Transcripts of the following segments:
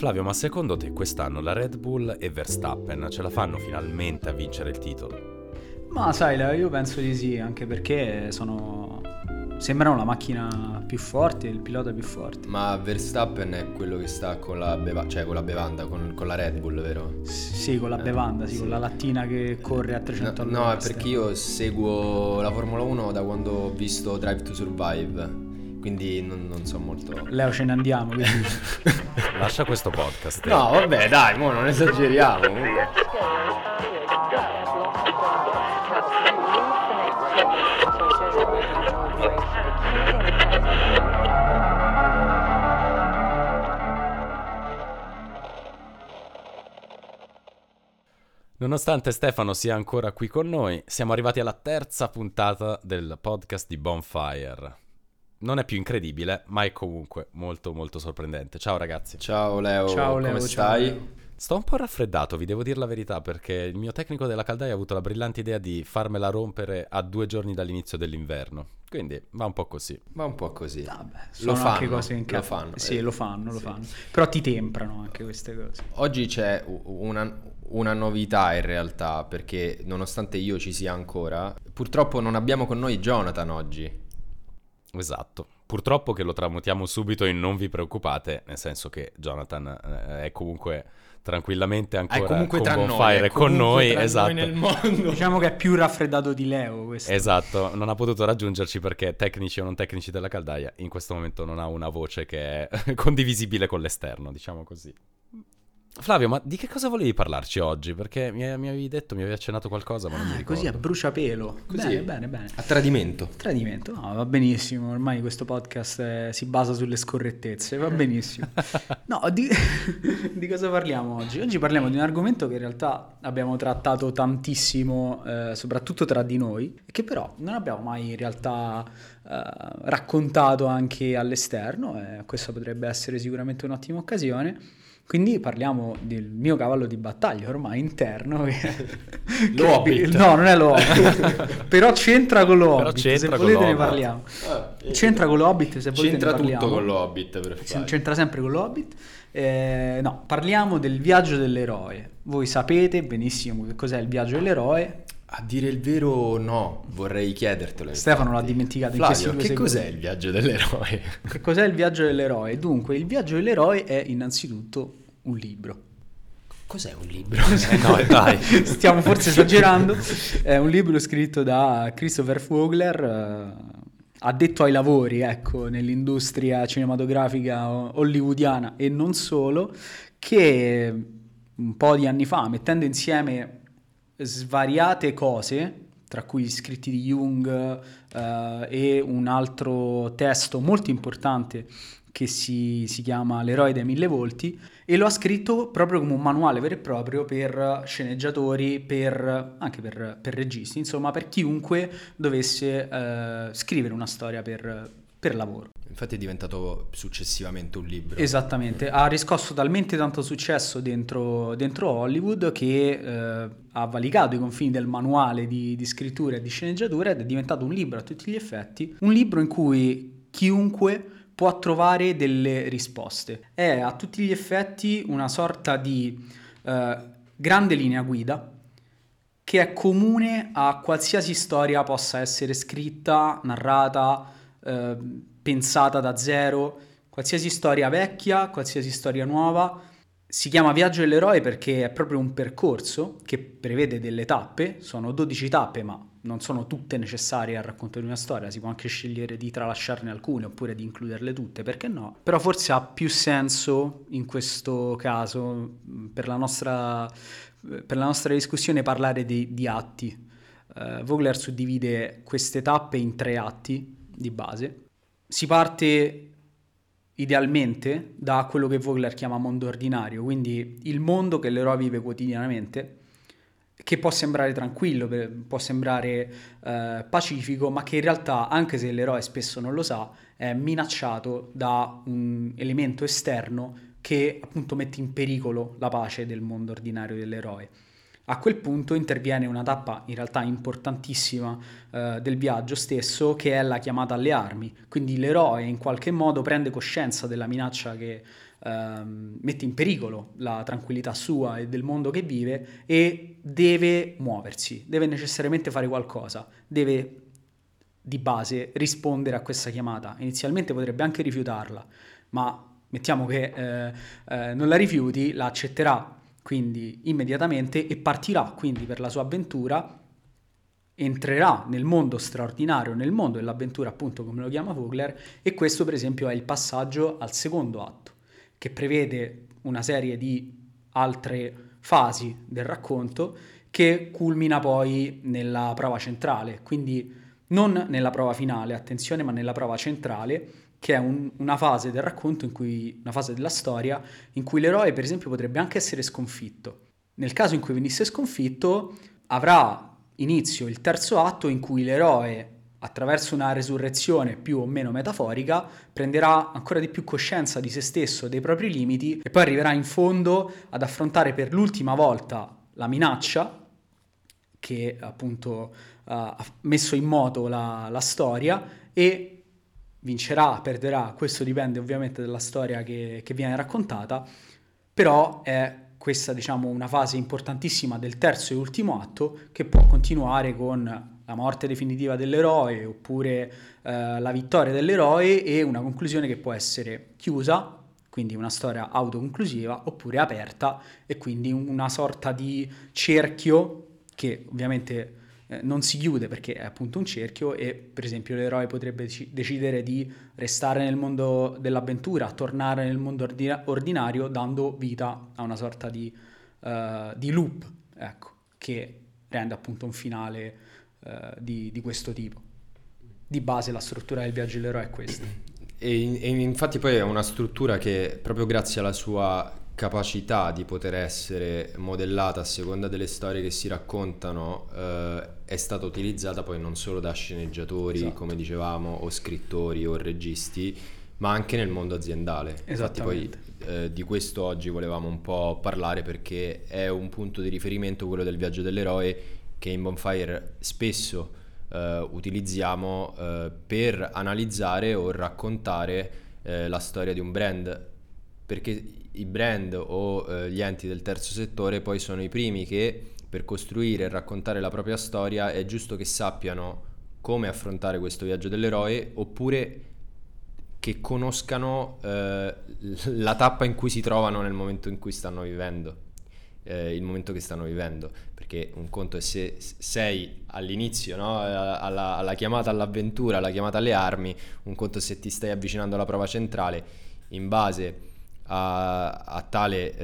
Flavio, ma secondo te quest'anno la Red Bull e Verstappen ce la fanno finalmente a vincere il titolo? Ma sai, io penso di sì, anche perché sono... sembrano la macchina più forte, il pilota più forte. Ma Verstappen è quello che sta con la, beva- cioè con la bevanda, con, con, la Red Bull, vero? Sì, con la eh, bevanda, sì, sì, con la lattina che corre a 300 no, No, è perché io seguo la Formula 1 da quando ho visto Drive to Survive quindi non, non, so molto. Leo, ce ne andiamo. Lascia questo podcast. No, vabbè, dai, mo non esageriamo. Nonostante Stefano sia ancora qui con noi, siamo arrivati alla terza puntata del podcast di Bonfire non è più incredibile, ma è comunque molto molto sorprendente. Ciao ragazzi. Ciao Leo, ciao, Leo come stai? Ciao. Sto un po' raffreddato, vi devo dire la verità, perché il mio tecnico della caldaia ha avuto la brillante idea di farmela rompere a due giorni dall'inizio dell'inverno. Quindi va un po' così. Va un po' così. Vabbè, lo fanno, anche cose in lo fanno. Sì, eh. lo fanno, lo sì. fanno. Però ti temprano anche queste cose. Oggi c'è una, una novità in realtà, perché nonostante io ci sia ancora, purtroppo non abbiamo con noi Jonathan oggi. Esatto. Purtroppo che lo tramutiamo subito in non vi preoccupate, nel senso che Jonathan eh, è comunque tranquillamente ancora comunque con Bonfire noi, con noi, esatto. Noi diciamo che è più raffreddato di Leo questo. Esatto, non ha potuto raggiungerci perché tecnici o non tecnici della caldaia in questo momento non ha una voce che è condivisibile con l'esterno, diciamo così. Flavio, ma di che cosa volevi parlarci oggi? Perché mi, mi avevi detto, mi avevi accennato qualcosa, ma non mi ah, ricordo. Così a bruciapelo. Così, bene, bene, bene. A tradimento. Tradimento, no, va benissimo. Ormai questo podcast eh, si basa sulle scorrettezze, va benissimo. no, di, di, cosa parliamo oggi? Oggi parliamo di un argomento che in realtà abbiamo trattato tantissimo, eh, soprattutto tra di noi, e che però non abbiamo mai in realtà eh, raccontato anche all'esterno. E questa potrebbe essere sicuramente un'ottima occasione quindi parliamo del mio cavallo di battaglia ormai interno. lo Hobbit. No, non è lo Hobbit. Però c'entra con lo Hobbit. Se volete ne parliamo. Eh, c'entra con lo Hobbit se volete c'entra ne parliamo. tutto con lo Hobbit. Per. C'entra sempre con lo Hobbit. Eh, no, parliamo del viaggio dell'eroe. Voi sapete benissimo che cos'è il viaggio dell'eroe. A dire il vero, no, vorrei chiedertelo. Stefano l'ha dimenticato Flavio, in che secondi. cos'è il viaggio dell'eroe? Che cos'è il viaggio dell'eroe? Dunque, il viaggio dell'eroe è innanzitutto un libro. Cos'è un libro? Eh, no, dai. Stiamo forse esagerando. È un libro scritto da Christopher Vogler, eh, addetto ai lavori, ecco, nell'industria cinematografica hollywoodiana e non solo, che un po' di anni fa, mettendo insieme svariate cose, tra cui scritti di Jung eh, e un altro testo molto importante che si, si, chiama L'eroe dei mille volti e lo ha scritto proprio come un manuale vero e proprio per sceneggiatori, per, anche per, per registi, insomma per chiunque dovesse eh, scrivere una storia per, per lavoro. Infatti è diventato successivamente un libro. Esattamente, ha riscosso talmente tanto successo dentro, dentro Hollywood che eh, ha valicato i confini del manuale di, di scrittura e di sceneggiatura ed è diventato un libro a tutti gli effetti, un libro in cui chiunque può trovare delle risposte. È a tutti gli effetti una sorta di eh, grande linea guida che è comune a qualsiasi storia possa essere scritta, narrata, eh, pensata da zero, qualsiasi storia vecchia, qualsiasi storia nuova. Si chiama Viaggio dell'eroe perché è proprio un percorso che prevede delle tappe, sono 12 tappe ma non sono tutte necessarie al racconto di una storia, si può anche scegliere di tralasciarne alcune oppure di includerle tutte, perché no? Però forse ha più senso in questo caso, per la nostra, per la nostra discussione, parlare di, di atti. Uh, Vogler suddivide queste tappe in tre atti di base. Si parte idealmente da quello che Vogler chiama mondo ordinario, quindi il mondo che l'eroe vive quotidianamente che può sembrare tranquillo, può sembrare eh, pacifico, ma che in realtà, anche se l'eroe spesso non lo sa, è minacciato da un elemento esterno che appunto mette in pericolo la pace del mondo ordinario dell'eroe. A quel punto interviene una tappa in realtà importantissima eh, del viaggio stesso che è la chiamata alle armi, quindi l'eroe in qualche modo prende coscienza della minaccia che ehm, mette in pericolo la tranquillità sua e del mondo che vive e deve muoversi, deve necessariamente fare qualcosa, deve di base rispondere a questa chiamata. Inizialmente potrebbe anche rifiutarla, ma mettiamo che eh, eh, non la rifiuti, la accetterà quindi immediatamente e partirà quindi per la sua avventura entrerà nel mondo straordinario, nel mondo dell'avventura appunto come lo chiama Vogler e questo per esempio è il passaggio al secondo atto che prevede una serie di altre fasi del racconto che culmina poi nella prova centrale, quindi non nella prova finale, attenzione, ma nella prova centrale che è un, una fase del racconto, cui, una fase della storia, in cui l'eroe, per esempio, potrebbe anche essere sconfitto. Nel caso in cui venisse sconfitto, avrà inizio il terzo atto in cui l'eroe, attraverso una resurrezione più o meno metaforica, prenderà ancora di più coscienza di se stesso, dei propri limiti, e poi arriverà in fondo ad affrontare per l'ultima volta la minaccia che appunto ha messo in moto la, la storia e vincerà, perderà, questo dipende ovviamente dalla storia che, che viene raccontata, però è questa diciamo una fase importantissima del terzo e ultimo atto che può continuare con la morte definitiva dell'eroe oppure eh, la vittoria dell'eroe e una conclusione che può essere chiusa, quindi una storia autoconclusiva, oppure aperta e quindi una sorta di cerchio che ovviamente eh, non si chiude perché è appunto un cerchio e per esempio l'eroe potrebbe decidere di restare nel mondo dell'avventura, tornare nel mondo ordina- ordinario dando vita a una sorta di, uh, di loop, ecco, che rende appunto un finale uh, di, di, questo tipo. Di base la struttura del viaggio dell'eroe è questa. E, infatti poi è una struttura che proprio grazie alla sua capacità di poter essere modellata a seconda delle storie che si raccontano eh, è stata utilizzata poi non solo da sceneggiatori, esatto. come dicevamo, o scrittori o registi, ma anche nel mondo aziendale. Infatti poi eh, di questo oggi volevamo un po' parlare perché è un punto di riferimento quello del viaggio dell'eroe che in Bonfire spesso eh, utilizziamo eh, per analizzare o raccontare eh, la storia di un brand perché i brand o eh, gli enti del terzo settore poi sono i primi che per costruire e raccontare la propria storia è giusto che sappiano come affrontare questo viaggio dell'eroe oppure che conoscano eh, la tappa in cui si trovano nel momento in cui stanno vivendo. Eh, il momento che stanno vivendo perché un conto è se sei all'inizio no? alla, alla chiamata all'avventura alla chiamata alle armi un conto è se ti stai avvicinando alla prova centrale in base a, a tale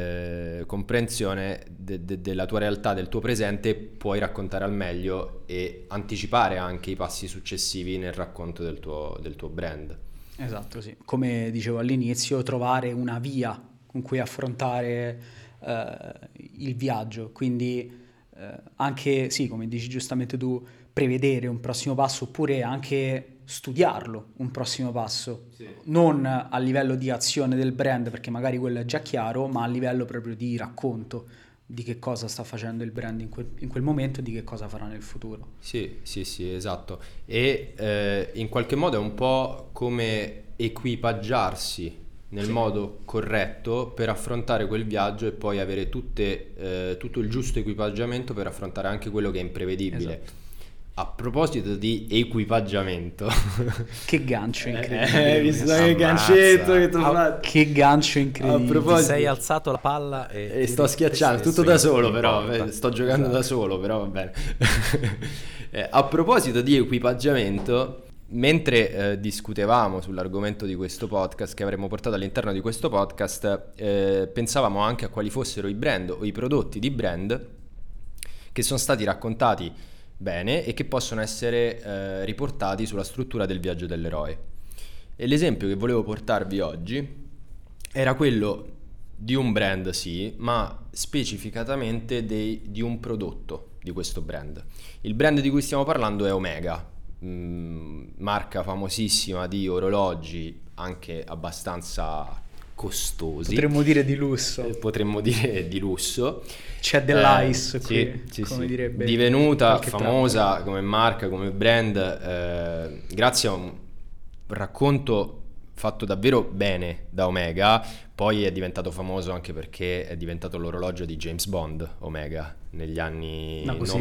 eh, comprensione de, de, della tua realtà, del tuo presente, puoi raccontare al meglio e anticipare anche i passi successivi nel racconto del tuo, del tuo brand. Esatto, sì. Come dicevo all'inizio, trovare una via con cui affrontare eh, il viaggio, quindi eh, anche, sì, come dici giustamente tu, prevedere un prossimo passo oppure anche studiarlo un prossimo passo, sì. non a livello di azione del brand perché magari quello è già chiaro, ma a livello proprio di racconto di che cosa sta facendo il brand in quel, in quel momento e di che cosa farà nel futuro. Sì, sì, sì, esatto. E eh, in qualche modo è un po' come equipaggiarsi nel sì. modo corretto per affrontare quel viaggio e poi avere tutte, eh, tutto il giusto equipaggiamento per affrontare anche quello che è imprevedibile. Esatto a proposito di equipaggiamento, che gancio incredibile! Eh, visto che gancetto che tu ah, Che gancio incredibile! A proposito, Ti sei alzato la palla e, e sto schiacciando tutto da solo, però eh, sto giocando esatto. da solo, però va bene. eh, a proposito di equipaggiamento, mentre eh, discutevamo sull'argomento di questo podcast che avremmo portato all'interno di questo podcast, eh, pensavamo anche a quali fossero i brand o i prodotti di brand che sono stati raccontati bene e che possono essere eh, riportati sulla struttura del viaggio dell'eroe. E l'esempio che volevo portarvi oggi era quello di un brand, sì, ma specificatamente dei, di un prodotto di questo brand. Il brand di cui stiamo parlando è Omega, mh, mm, marca famosissima di orologi, anche abbastanza costosi. Potremmo dire di lusso. Eh, potremmo dire di lusso. C'è dell'ice eh, qui, sì, come sì. direbbe. Divenuta famosa tempo. come marca, come brand, eh, grazie a un racconto fatto davvero bene da Omega, Poi è diventato famoso anche perché è diventato l'orologio di James Bond, Omega, negli anni Una cosetta.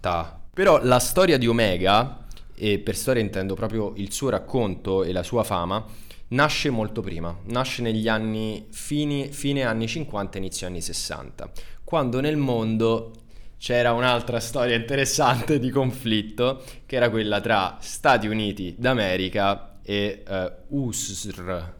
90. Però la storia di Omega, e per storia intendo proprio il suo racconto e la sua fama, nasce molto prima, nasce negli anni fini, fine anni 50, inizio anni 60, quando nel mondo c'era un'altra storia interessante di conflitto, che era quella tra Stati Uniti d'America e eh, USR.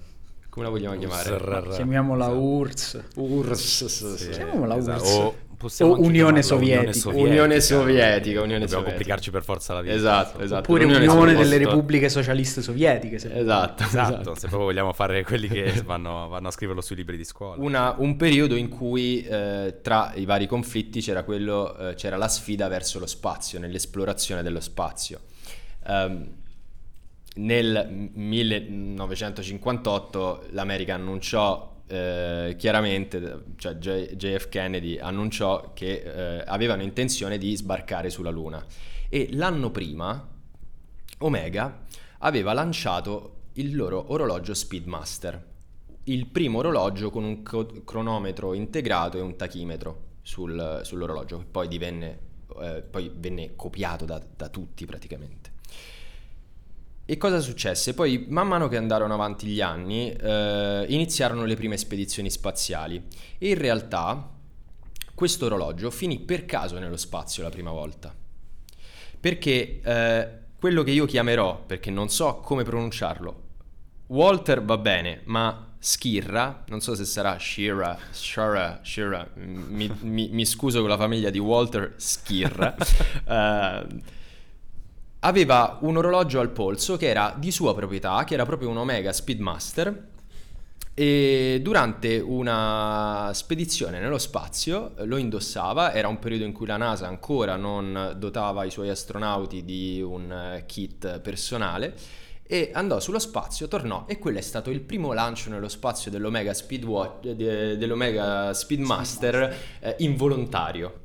Come la vogliamo chiamare? Chiamiamola URSS. URSS. Sì, Chiamiamola esatto. URSS. O possiamo Unione Sovietica. Unione Sovietica, Unione Dobbiamo Sovietica. complicarci per forza la vita. Esatto, esatto. Oppure l'Unione Unione Sovietica. delle Posto- Repubbliche Socialiste Sovietiche. se- Esatto, Esatto, esatto. se proprio vogliamo fare quelli che vanno, vanno a scriverlo sui libri di scuola. Una- un periodo in cui eh, tra i vari conflitti c'era, quello, eh, c'era la sfida verso lo spazio, nell'esplorazione dello spazio. Ehm, nel 1958 l'America annunciò eh, chiaramente, cioè JF Kennedy annunciò che eh, avevano intenzione di sbarcare sulla Luna e l'anno prima Omega aveva lanciato il loro orologio Speedmaster, il primo orologio con un co- cronometro integrato e un tachimetro sul- sull'orologio, che poi divenne, eh, poi venne copiato da, da tutti praticamente. E cosa successe? Poi, man mano che andarono avanti gli anni, eh, iniziarono le prime spedizioni spaziali e in realtà questo orologio finì per caso nello spazio la prima volta. Perché eh, quello che io chiamerò, perché non so come pronunciarlo, Walter va bene, ma Schirra, non so se sarà Shira, Shara, Shira, mi, mi- mi scuso con la famiglia di Walter Schirra, eh, aveva un orologio al polso che era di sua proprietà, che era proprio un Omega Speedmaster. E durante una spedizione nello spazio eh, lo indossava, era un periodo in cui la NASA ancora non dotava i suoi astronauti di un eh, kit personale e andò sullo spazio, tornò e quello è stato il primo lancio nello spazio dell'Omega, eh, de- dell'Omega Speedmaster eh, involontario.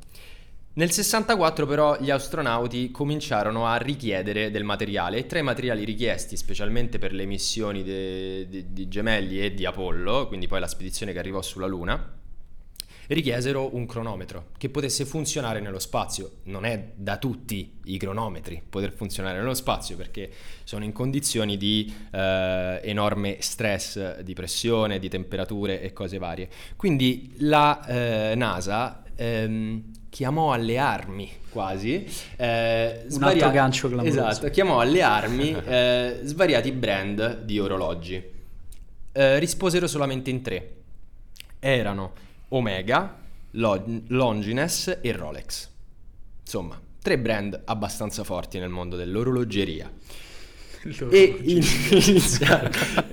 Nel 64 però gli astronauti cominciarono a richiedere del materiale e tra i materiali richiesti, specialmente per le missioni di Gemelli e di Apollo, quindi poi la spedizione che arrivò sulla Luna, richiesero un cronometro che potesse funzionare nello spazio. Non è da tutti i cronometri poter funzionare nello spazio perché sono in condizioni di eh, enorme stress, di pressione, di temperature e cose varie. Quindi la eh, NASA ehm, chiamò alle armi quasi eh, Un altro gancio clamoroso. Esatto, chiamò alle armi eh, svariati brand di orologi. Eh, risposero solamente in tre. Erano Omega, Lo- Longines e Rolex. Insomma, tre brand abbastanza forti nel mondo dell'orologeria. E in- iniziarono,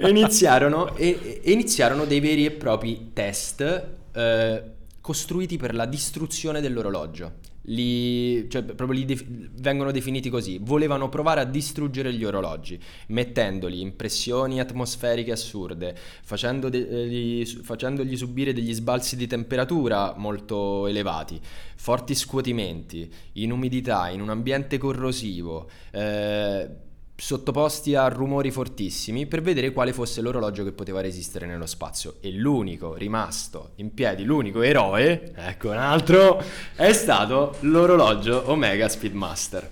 iniziarono- e- e iniziarono dei veri e propri test eh, costruiti per la distruzione dell'orologio. Li, cioè, proprio li def- vengono definiti così. Volevano provare a distruggere gli orologi, mettendoli in pressioni atmosferiche assurde, facendo de- eh, gli- facendogli subire degli sbalzi di temperatura molto elevati, forti scuotimenti, in umidità, in un ambiente corrosivo. eh, sottoposti a rumori fortissimi per vedere quale fosse l'orologio che poteva resistere nello spazio e l'unico rimasto in piedi, l'unico eroe, ecco un altro, è stato l'orologio Omega Speedmaster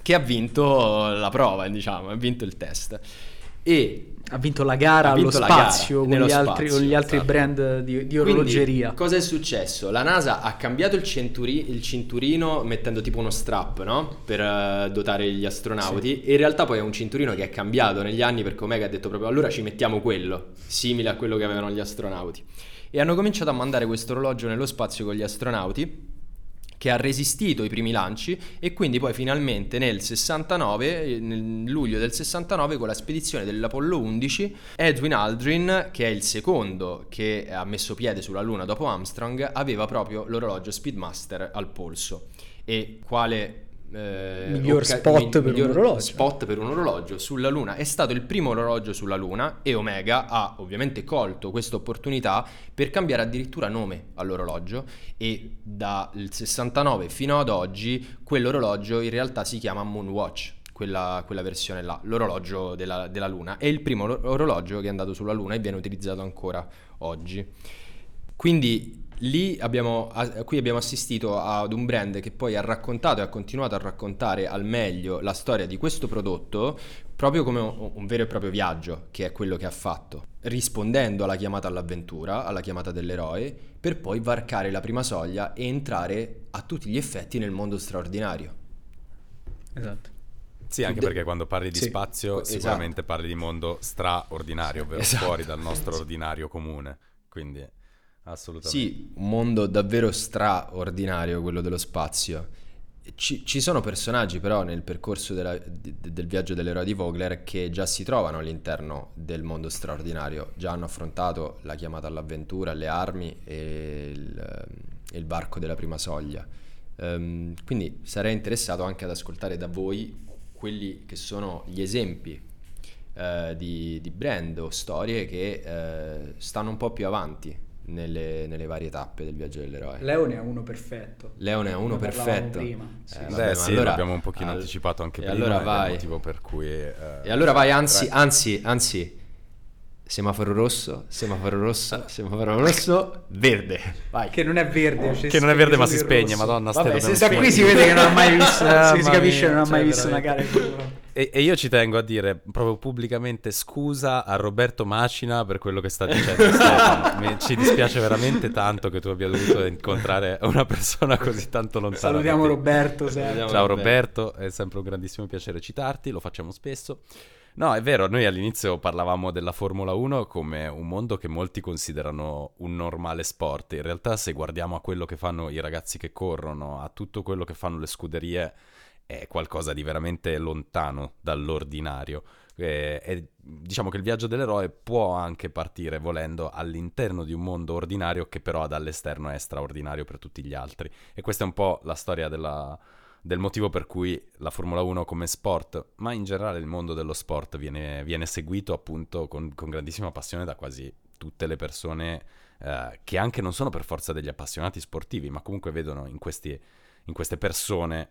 che ha vinto la prova, diciamo, ha vinto il test. E Ha vinto la gara Ha allo vinto la gara spazio con nello gli altri, spazio, con gli altri esatto. brand di, di quindi, orologeria. cosa è successo? La NASA ha cambiato il, centuri- il cinturino mettendo tipo uno strap, no? Per eh, dotare gli astronauti. E in realtà poi è un cinturino che è cambiato negli anni perché Omega ha detto proprio allora ci mettiamo quello, simile a quello che avevano gli astronauti. E hanno cominciato a mandare questo orologio nello spazio con gli astronauti che ha resistito i primi lanci e quindi poi finalmente nel 69, eh, nel luglio del 69 con la spedizione dell'Apollo 11, Edwin Aldrin, che è il secondo che ha messo piede sulla Luna dopo Armstrong, aveva proprio l'orologio Speedmaster al polso. E quale eh, Miglior spot per un orologio. spot per un orologio sulla Luna. È stato il primo orologio sulla Luna e Omega ha ovviamente colto questa opportunità per cambiare addirittura nome all'orologio e dal 69 fino ad oggi quell'orologio in realtà si chiama Moonwatch. quella, quella versione là, l'orologio della, della Luna. È il primo orologio che è andato sulla Luna e viene utilizzato ancora oggi. Quindi lì abbiamo, qui abbiamo assistito ad un brand che poi ha raccontato e ha continuato a raccontare al meglio la storia di questo prodotto proprio come un, un, vero e proprio viaggio, che è quello che ha fatto, rispondendo alla chiamata all'avventura, alla chiamata dell'eroe, per poi varcare la prima soglia e entrare a tutti gli effetti nel mondo straordinario. Esatto. Sì, anche perché quando parli di sì, spazio esatto. sicuramente parli di mondo straordinario, ovvero esatto. fuori dal nostro ordinario comune. Quindi assolutamente. Sì, un mondo davvero straordinario quello dello spazio. Ci, ci sono personaggi però nel percorso della, di, del viaggio dell'eroe di Vogler che già si trovano all'interno del mondo straordinario, già hanno affrontato la chiamata all'avventura, le armi e il, il barco della prima soglia. Um, quindi sarei interessato anche ad ascoltare da voi quelli che sono gli esempi eh, di, di, brand o storie che eh, stanno un po' più avanti nelle, nelle, varie tappe del viaggio dell'eroe. Leone è uno perfetto. Leone è uno perfetto. Prima. Sì. Eh, vabbè, sì, allora, l'abbiamo un pochino al... anticipato anche prima. Allora vai. motivo per cui... Eh, e allora vai, anzi, anzi, anzi, semaforo rosso, semaforo rosso, semaforo rosso, verde. Vai. Che non è verde. Cioè che non è verde ma si spegne, rosso. madonna. Vabbè, se sta qui si vede che non ha mai visto, si, si capisce che non ha mai cioè, visto una gara. E, e, io ci tengo a dire proprio pubblicamente scusa a Roberto Macina per quello che sta dicendo Stefano. Mi, ci dispiace veramente tanto che tu abbia dovuto incontrare una persona così tanto lontana. Salutiamo Roberto. Ciao Roberto. Roberto, è sempre un grandissimo piacere citarti, lo facciamo spesso. No, è vero, noi all'inizio parlavamo della Formula 1 come un mondo che molti considerano un normale sport. In realtà se guardiamo a quello che fanno i ragazzi che corrono, a tutto quello che fanno le scuderie, è qualcosa di veramente lontano dall'ordinario. E, e, diciamo che il viaggio dell'eroe può anche partire volendo all'interno di un mondo ordinario che però dall'esterno è straordinario per tutti gli altri. E questa è un po' la storia della, del motivo per cui la Formula 1 come sport, ma in generale il mondo dello sport viene, viene seguito appunto con, con, grandissima passione da quasi tutte le persone eh, che anche non sono per forza degli appassionati sportivi, ma comunque vedono in, questi, in queste persone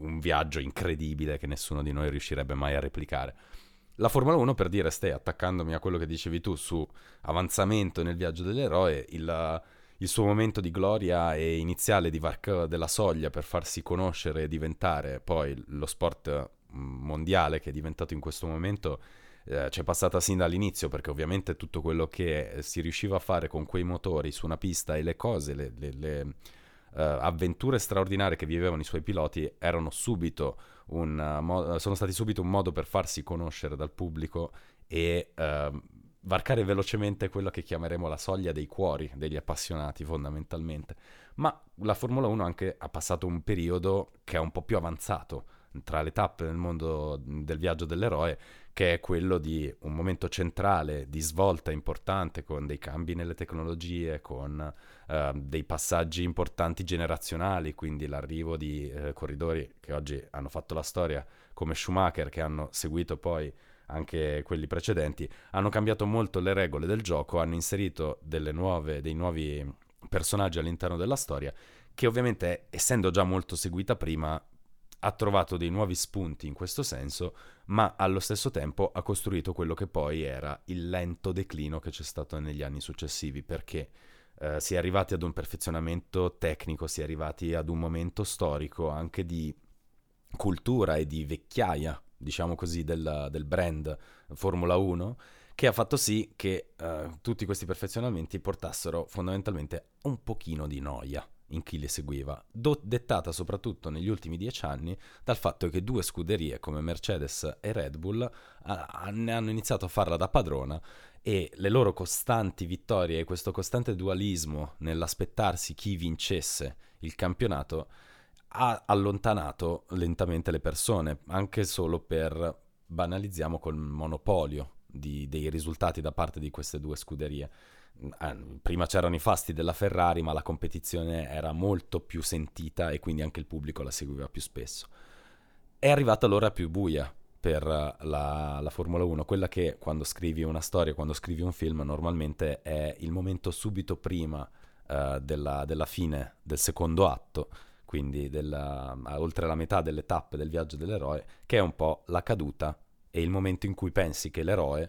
un viaggio incredibile che nessuno di noi riuscirebbe mai a replicare. La Formula 1, per dire, stai attaccandomi a quello che dicevi tu su avanzamento nel viaggio dell'eroe, il il suo momento di gloria e iniziale di varco della soglia per farsi conoscere e diventare poi lo sport mm, mondiale che è diventato in questo momento eh, c'è passata sin dall'inizio perché ovviamente tutto quello che si riusciva a fare con quei motori su una pista e le cose, le, le, le uh, avventure straordinarie che vivevano i suoi piloti erano subito un, uh, mo- sono stati subito un modo per farsi conoscere dal pubblico e uh, varcare velocemente quello che chiameremo la soglia dei cuori degli appassionati fondamentalmente. Ma la Formula 1 anche ha passato un periodo che è un po' più avanzato tra le tappe nel mondo del viaggio dell'eroe, che è quello di un momento centrale di svolta importante con dei cambi nelle tecnologie, con uh, dei passaggi importanti generazionali, quindi l'arrivo di uh, corridori che oggi hanno fatto la storia come Schumacher, che hanno seguito poi anche quelli precedenti, hanno cambiato molto le regole del gioco, hanno inserito nuove, dei nuovi personaggi all'interno della storia, che ovviamente, essendo già molto seguita prima, ha trovato dei nuovi spunti in questo senso, ma allo stesso tempo ha costruito quello che poi era il lento declino che c'è stato negli anni successivi, perché eh, si è arrivati ad un perfezionamento tecnico, si è arrivati ad un momento storico anche di cultura e di vecchiaia diciamo così, del, del brand Formula 1, che ha fatto sì che uh, tutti questi perfezionamenti portassero fondamentalmente un pochino di noia in chi li seguiva, do- dettata soprattutto negli ultimi dieci anni dal fatto che due scuderie come Mercedes e Red Bull ne hanno iniziato a farla da padrona e le loro costanti vittorie e questo costante dualismo nell'aspettarsi chi vincesse il campionato ha allontanato lentamente le persone, anche solo per, banalizziamo, col monopolio di, dei risultati da parte di queste due scuderie. Eh, prima c'erano i fasti della Ferrari, ma la competizione era molto più sentita e quindi anche il pubblico la seguiva più spesso. È arrivata l'ora più buia per la, la, Formula 1, quella che quando scrivi una storia, quando scrivi un film, normalmente è il momento subito prima uh, della, della fine del secondo atto, quindi della, oltre la metà delle tappe del viaggio dell'eroe, che è un po' la caduta e il momento in cui pensi che l'eroe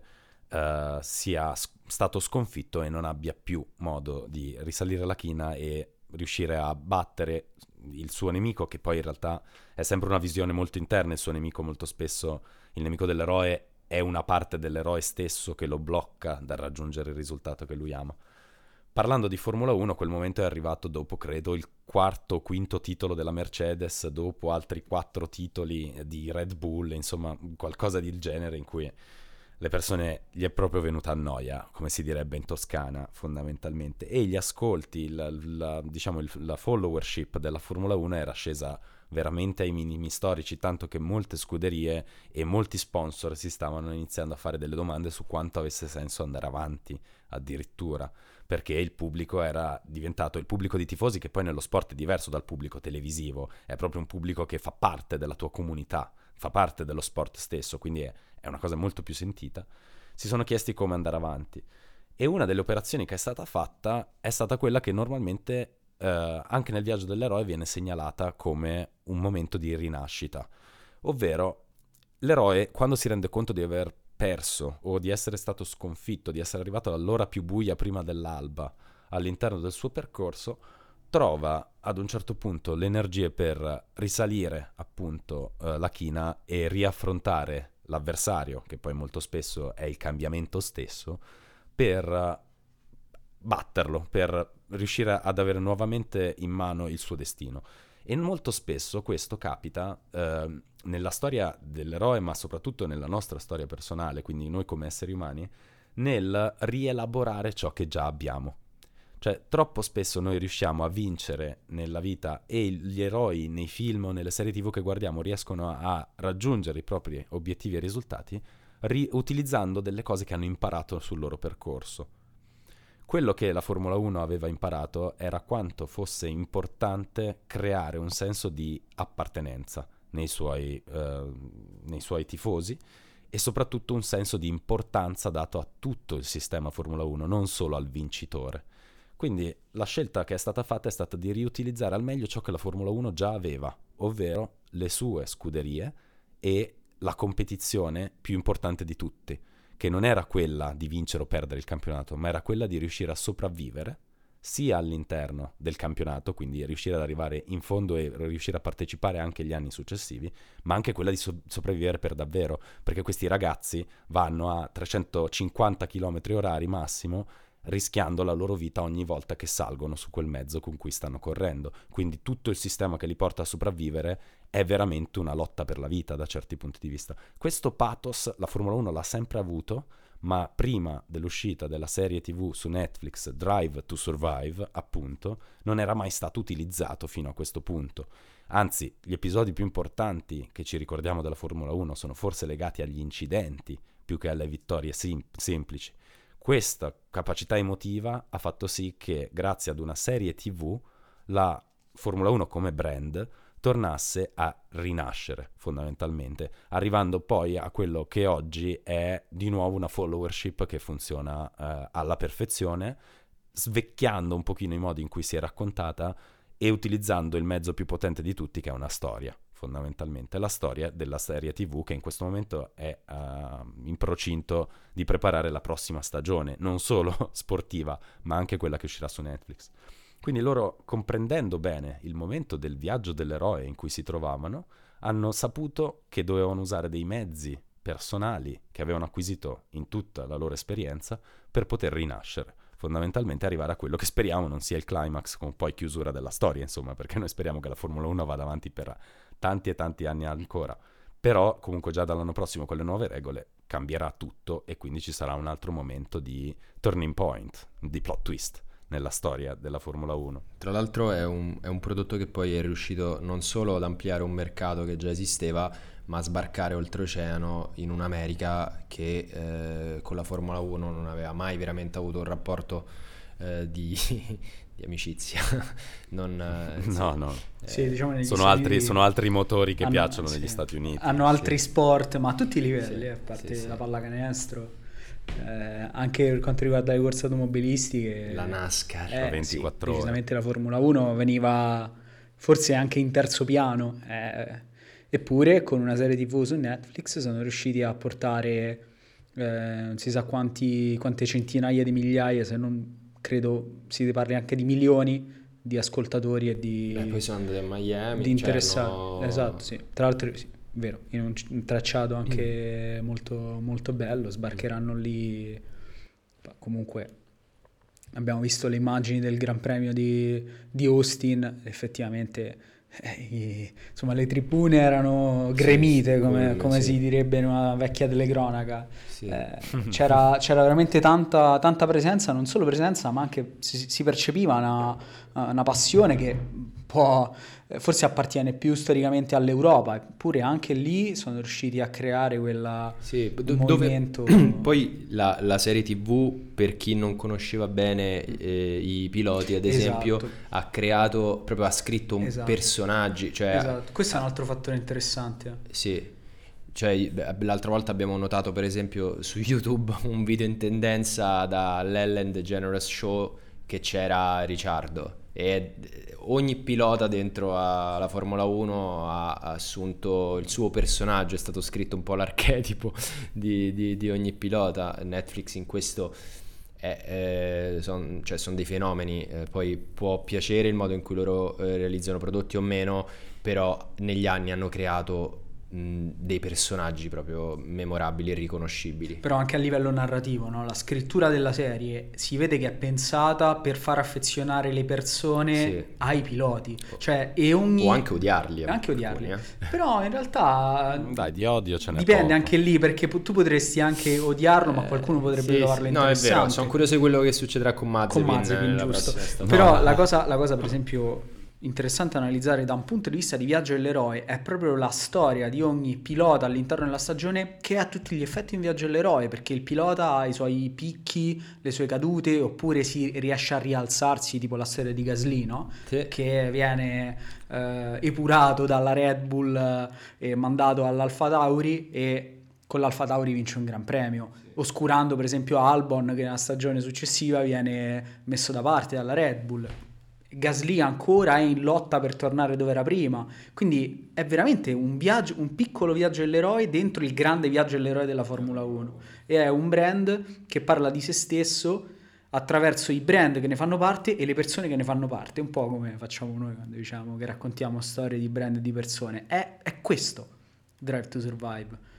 uh, sia stato sconfitto e non abbia più modo di risalire la china e riuscire a battere il suo nemico, che poi in realtà è sempre una visione molto interna, il suo nemico molto spesso, il nemico dell'eroe è una parte dell'eroe stesso che lo blocca dal raggiungere il risultato che lui ama. Parlando di Formula 1, quel momento è arrivato dopo, credo, il quarto o quinto titolo della Mercedes, dopo altri quattro titoli di Red Bull, insomma, qualcosa del genere in cui le persone gli è proprio venuta a noia, come si direbbe in Toscana, fondamentalmente. E gli ascolti, la, la, diciamo, il, la followership della Formula 1 era scesa veramente ai minimi storici, tanto che molte scuderie e molti sponsor si stavano iniziando a fare delle domande su quanto avesse senso andare avanti, addirittura perché il pubblico era diventato il pubblico di tifosi che poi nello sport è diverso dal pubblico televisivo, è proprio un pubblico che fa parte della tua comunità, fa parte dello sport stesso, quindi è, è una cosa molto più sentita. Si sono chiesti come andare avanti e una delle operazioni che è stata fatta è stata quella che normalmente eh, anche nel viaggio dell'eroe viene segnalata come un momento di rinascita, ovvero l'eroe quando si rende conto di aver perso o di essere stato sconfitto, di essere arrivato all'ora più buia prima dell'alba all'interno del suo percorso, trova ad un certo punto le energie per risalire appunto eh, la china e riaffrontare l'avversario, che poi molto spesso è il cambiamento stesso, per batterlo, per riuscire ad avere nuovamente in mano il suo destino. E molto spesso questo capita eh, nella storia dell'eroe, ma soprattutto nella nostra storia personale, quindi noi come esseri umani, nel rielaborare ciò che già abbiamo. Cioè, troppo spesso noi riusciamo a vincere nella vita e gli eroi nei film o nelle serie tv che guardiamo riescono a, raggiungere i propri obiettivi e risultati riutilizzando delle cose che hanno imparato sul loro percorso. Quello che la Formula 1 aveva imparato era quanto fosse importante creare un senso di appartenenza nei suoi, eh, nei suoi tifosi e soprattutto un senso di importanza dato a tutto il sistema Formula 1, non solo al vincitore. Quindi la scelta che è stata fatta è stata di riutilizzare al meglio ciò che la Formula 1 già aveva, ovvero le sue scuderie e la competizione più importante di tutti, che non era quella di vincere o perdere il campionato, ma era quella di riuscire a sopravvivere sia all'interno del campionato, quindi riuscire ad arrivare in fondo e riuscire a partecipare anche gli anni successivi, ma anche quella di so- sopravvivere per davvero, perché questi ragazzi vanno a 350 km orari massimo rischiando la loro vita ogni volta che salgono su quel mezzo con cui stanno correndo. Quindi tutto il sistema che li porta a sopravvivere è veramente una lotta per la vita da certi punti di vista. Questo pathos la Formula 1 l'ha sempre avuto, ma prima dell'uscita della serie TV su Netflix Drive to Survive, appunto, non era mai stato utilizzato fino a questo punto. Anzi, gli episodi più importanti che ci ricordiamo della Formula 1 sono forse legati agli incidenti più che alle vittorie sem- semplici. Questa capacità emotiva ha fatto sì che, grazie ad una serie TV, la Formula 1 come brand tornasse a rinascere fondamentalmente, arrivando poi a quello che oggi è di nuovo una followership che funziona eh, alla perfezione, svecchiando un pochino i modi in cui si è raccontata e utilizzando il mezzo più potente di tutti che è una storia fondamentalmente la storia della serie TV che in questo momento è uh, in procinto di preparare la prossima stagione, non solo sportiva, ma anche quella che uscirà su Netflix. Quindi loro, comprendendo bene il momento del viaggio dell'eroe in cui si trovavano, hanno saputo che dovevano usare dei mezzi personali che avevano acquisito in tutta la loro esperienza per poter rinascere. Fondamentalmente arrivare a quello che speriamo non sia il climax come poi chiusura della storia, insomma, perché noi speriamo che la Formula 1 vada avanti per tanti e tanti anni ancora. Però comunque già dall'anno prossimo con le nuove regole cambierà tutto e quindi ci sarà un altro momento di turning point, di plot twist nella storia della Formula 1. Tra l'altro è un, è un, prodotto che poi è riuscito non solo ad ampliare un mercato che già esisteva, ma a sbarcare oltreoceano in un'America che eh, con la Formula 1 non aveva mai veramente avuto un rapporto eh, di, di, amicizia. non, eh, no, no. Sì, diciamo sono, altri, sono, altri, motori che hanno, piacciono sì. negli Stati Uniti. Hanno altri sport, ma a tutti i livelli, a parte la pallacanestro. Eh, anche per quanto riguarda le corse automobilistiche la NASCAR eh, 24 sì, ore la Formula 1 veniva forse anche in terzo piano. Eh, eppure con una serie tv su Netflix sono riusciti a portare eh, non si sa quanti, quante centinaia di migliaia, se non credo si parli anche di milioni di ascoltatori e di... Beh, poi sono andati a Miami. Di interessati. c'erano- Esatto, sì. Tra l'altro, sì, vero, in un, un tracciato anche molto, molto bello, sbarcheranno lì. Comunque abbiamo visto le immagini del Gran Premio di, di Austin, effettivamente eh, i- insomma le tribune erano gremite, come, come sì. si direbbe in una vecchia telecronaca. Sì. Eh, c'era, c'era veramente tanta, tanta presenza, non solo presenza, ma anche si, si percepiva una, una passione che può, eh, forse appartiene più storicamente all'Europa, eppure anche lì sono riusciti a creare quella Sì, do- dove movimento. poi la, la serie TV, per chi non conosceva bene eh, i piloti, ad esempio, Esatto. ha creato, proprio ha scritto un Esatto. personaggi, cioè Esatto, questo è un altro fattore interessante. Sì, cioè l'altra volta abbiamo notato per esempio su YouTube un video in tendenza dall'Ellen DeGeneres Show che c'era Ricciardo e eh, ogni pilota dentro alla Formula 1 ha assunto il suo personaggio, è stato scritto un po' l'archetipo di, di- di ogni pilota. Netflix in questo sono dei fenomeni, eh, poi può piacere il modo in cui loro eh, realizzano prodotti o meno, però negli anni hanno creato dei personaggi proprio memorabili e riconoscibili. Però anche a livello narrativo, no? la scrittura della serie si vede che è pensata per far affezionare le persone Sì. ai piloti, cioè e ogni... O anche odiarli. anche alcuni, odiarli. eh. Però in realtà Dai, di odio ce n'è dipende poco. anche lì perché tu potresti anche odiarlo, ma qualcuno potrebbe Sì, trovarlo sì. No, è interessante. vero, sono curioso di quello che succederà con Mazepin, con Mazepin, nella giusto. Però No. la cosa, la cosa, per esempio, interessante analizzare da un punto di vista di viaggio dell'eroe è proprio la storia di ogni pilota all'interno della stagione che è a tutti gli effetti un viaggio dell'eroe, perché il pilota ha i suoi picchi, le sue cadute, oppure si riesce a rialzarsi, tipo la storia di Gasly, no? Sì. che viene eh, epurato dalla Red Bull eh, e mandato all'Alfa Tauri e con l'Alfa Tauri vince un gran premio, oscurando per esempio Albon che nella stagione successiva viene messo da parte dalla Red Bull. Gasly ancora è in lotta per tornare dove era prima, quindi è veramente un viaggio, un piccolo viaggio dell'eroe dentro il grande viaggio dell'eroe della Formula 1 e è un brand che parla di se stesso attraverso i brand che ne fanno parte e le persone che ne fanno parte, un po' come facciamo noi quando diciamo che raccontiamo storie di brand e di persone. È, è questo Drive to Survive.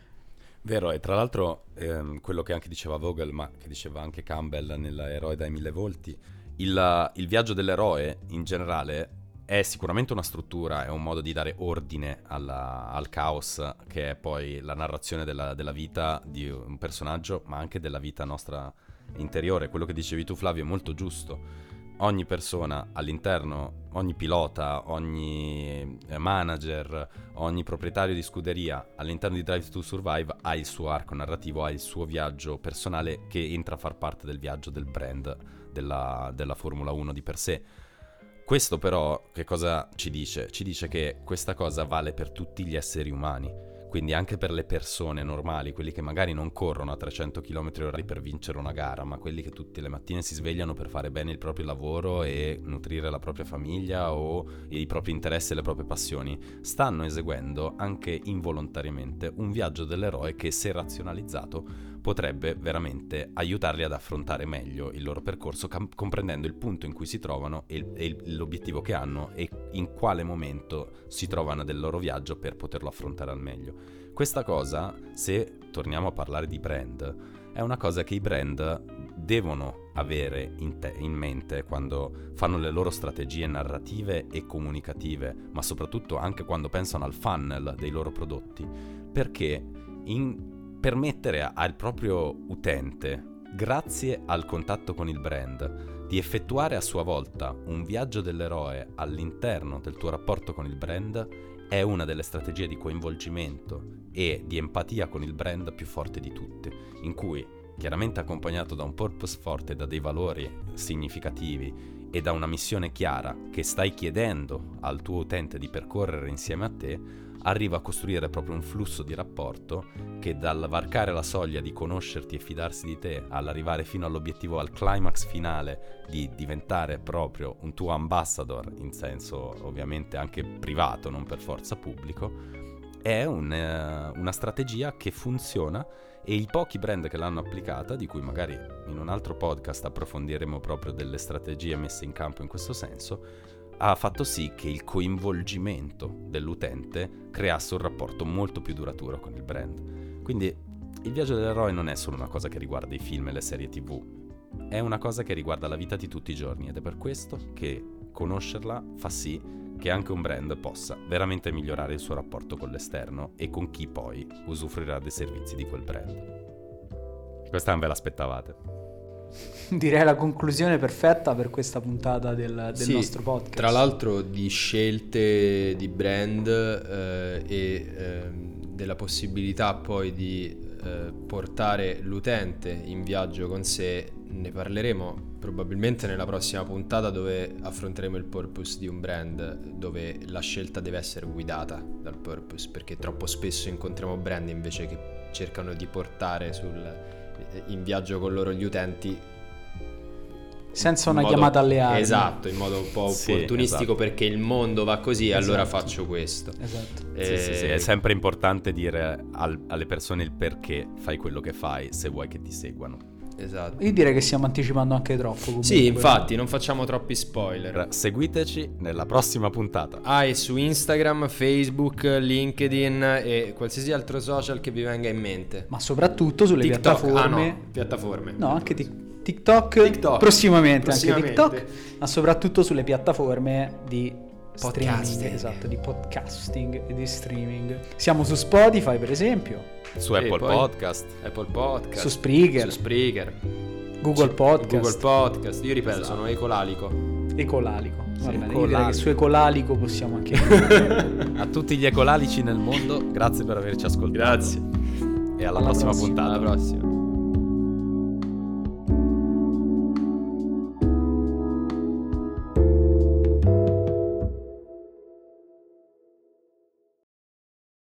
Vero, e tra l'altro ehm, quello che anche diceva Vogel, ma che diceva anche Campbell nell'Eroe dai mille volti, il, il viaggio dell'eroe in generale è sicuramente una struttura, è un modo di dare ordine alla- al caos che è poi la narrazione della, della vita di un personaggio, ma anche della vita nostra interiore. Quello che dicevi tu Flavio è molto giusto. Ogni persona all'interno, ogni pilota, ogni eh, manager, ogni proprietario di scuderia all'interno di Drive to Survive ha il suo arco narrativo, ha il suo viaggio personale che entra a far parte del viaggio del brand della, della Formula 1 di per sé. Questo però che cosa ci dice? Ci dice che questa cosa vale per tutti gli esseri umani, quindi anche per le persone normali, quelli che magari non corrono a 300 km h per vincere una gara, ma quelli che tutte le mattine si svegliano per fare bene il proprio lavoro e nutrire la propria famiglia o i propri interessi e le proprie passioni, stanno eseguendo anche involontariamente un viaggio dell'eroe che se razionalizzato potrebbe veramente aiutarli ad affrontare meglio il loro percorso, cam- comprendendo il punto in cui si trovano e, il- e il- l'obiettivo che hanno e in quale momento si trovano del loro viaggio per poterlo affrontare al meglio. Questa cosa, se torniamo a parlare di brand, è una cosa che i brand devono avere in, te- in mente quando fanno le loro strategie narrative e comunicative, ma soprattutto anche quando pensano al funnel dei loro prodotti, perché in permettere al proprio utente, grazie al contatto con il brand, di effettuare a sua volta un viaggio dell'eroe all'interno del tuo rapporto con il brand è una delle strategie di coinvolgimento e di empatia con il brand più forte di tutte, in cui, chiaramente accompagnato da un purpose forte, da dei valori significativi e da una missione chiara che stai chiedendo al tuo utente di percorrere insieme a te, arriva a costruire proprio un flusso di rapporto che dal varcare la soglia di conoscerti e fidarsi di te all'arrivare fino all'obiettivo, al climax finale di diventare proprio un tuo ambassador in senso ovviamente anche privato, non per forza pubblico, è un, eh, una strategia che funziona e i pochi brand che l'hanno applicata, di cui magari in un altro podcast approfondiremo proprio delle strategie messe in campo in questo senso, ha fatto sì che il coinvolgimento dell'utente creasse un rapporto molto più duraturo con il brand. Quindi il viaggio dell'eroe non è solo una cosa che riguarda i film e le serie tv, è una cosa che riguarda la vita di tutti i giorni ed è per questo che conoscerla fa sì che anche un brand possa veramente migliorare il suo rapporto con l'esterno e con chi poi usufruirà dei servizi di quel brand. Questa non ve l'aspettavate. Direi la conclusione perfetta per questa puntata del, del sì, nostro podcast. Tra l'altro di scelte di brand eh, e eh, della possibilità poi di eh, portare l'utente in viaggio con sé ne parleremo probabilmente nella prossima puntata dove affronteremo il purpose di un brand, dove la scelta deve essere guidata dal purpose, perché troppo spesso incontriamo brand invece che cercano di portare sul, in viaggio con loro gli utenti senza una modo, chiamata alle armi. Esatto, in modo un po' sì, opportunistico esatto. perché il mondo va così, esatto. allora faccio questo. Esatto. E... Sì, sì, sì, è sempre importante dire al, alle persone il perché fai quello che fai se vuoi che ti seguano. Esatto. Io direi che stiamo anticipando anche troppo. Comunque. Sì, infatti, non facciamo troppi spoiler. Seguiteci nella prossima puntata. Ah, e su Instagram, Facebook, LinkedIn e qualsiasi altro social che vi venga in mente. Ma soprattutto sulle TikTok. piattaforme. Ah, no, piattaforme. No, anche TikTok. TikTok, TikTok. Prossimamente, prossimamente, anche TikTok, ma soprattutto sulle piattaforme di streaming, esatto, di podcasting e di streaming. Siamo su Spotify, per esempio. Su Apple Podcast. Apple Podcast. Su Spreaker. Su Spreaker. Google Podcast. Google Podcast. Io ripeto, esatto. sono ecolalico. Ecolalico. Va bene, io direi che su ecolalico possiamo anche... A tutti gli ecolalici nel mondo, grazie per averci ascoltato. Grazie. E alla, alla prossima, prossima puntata. Alla prossima.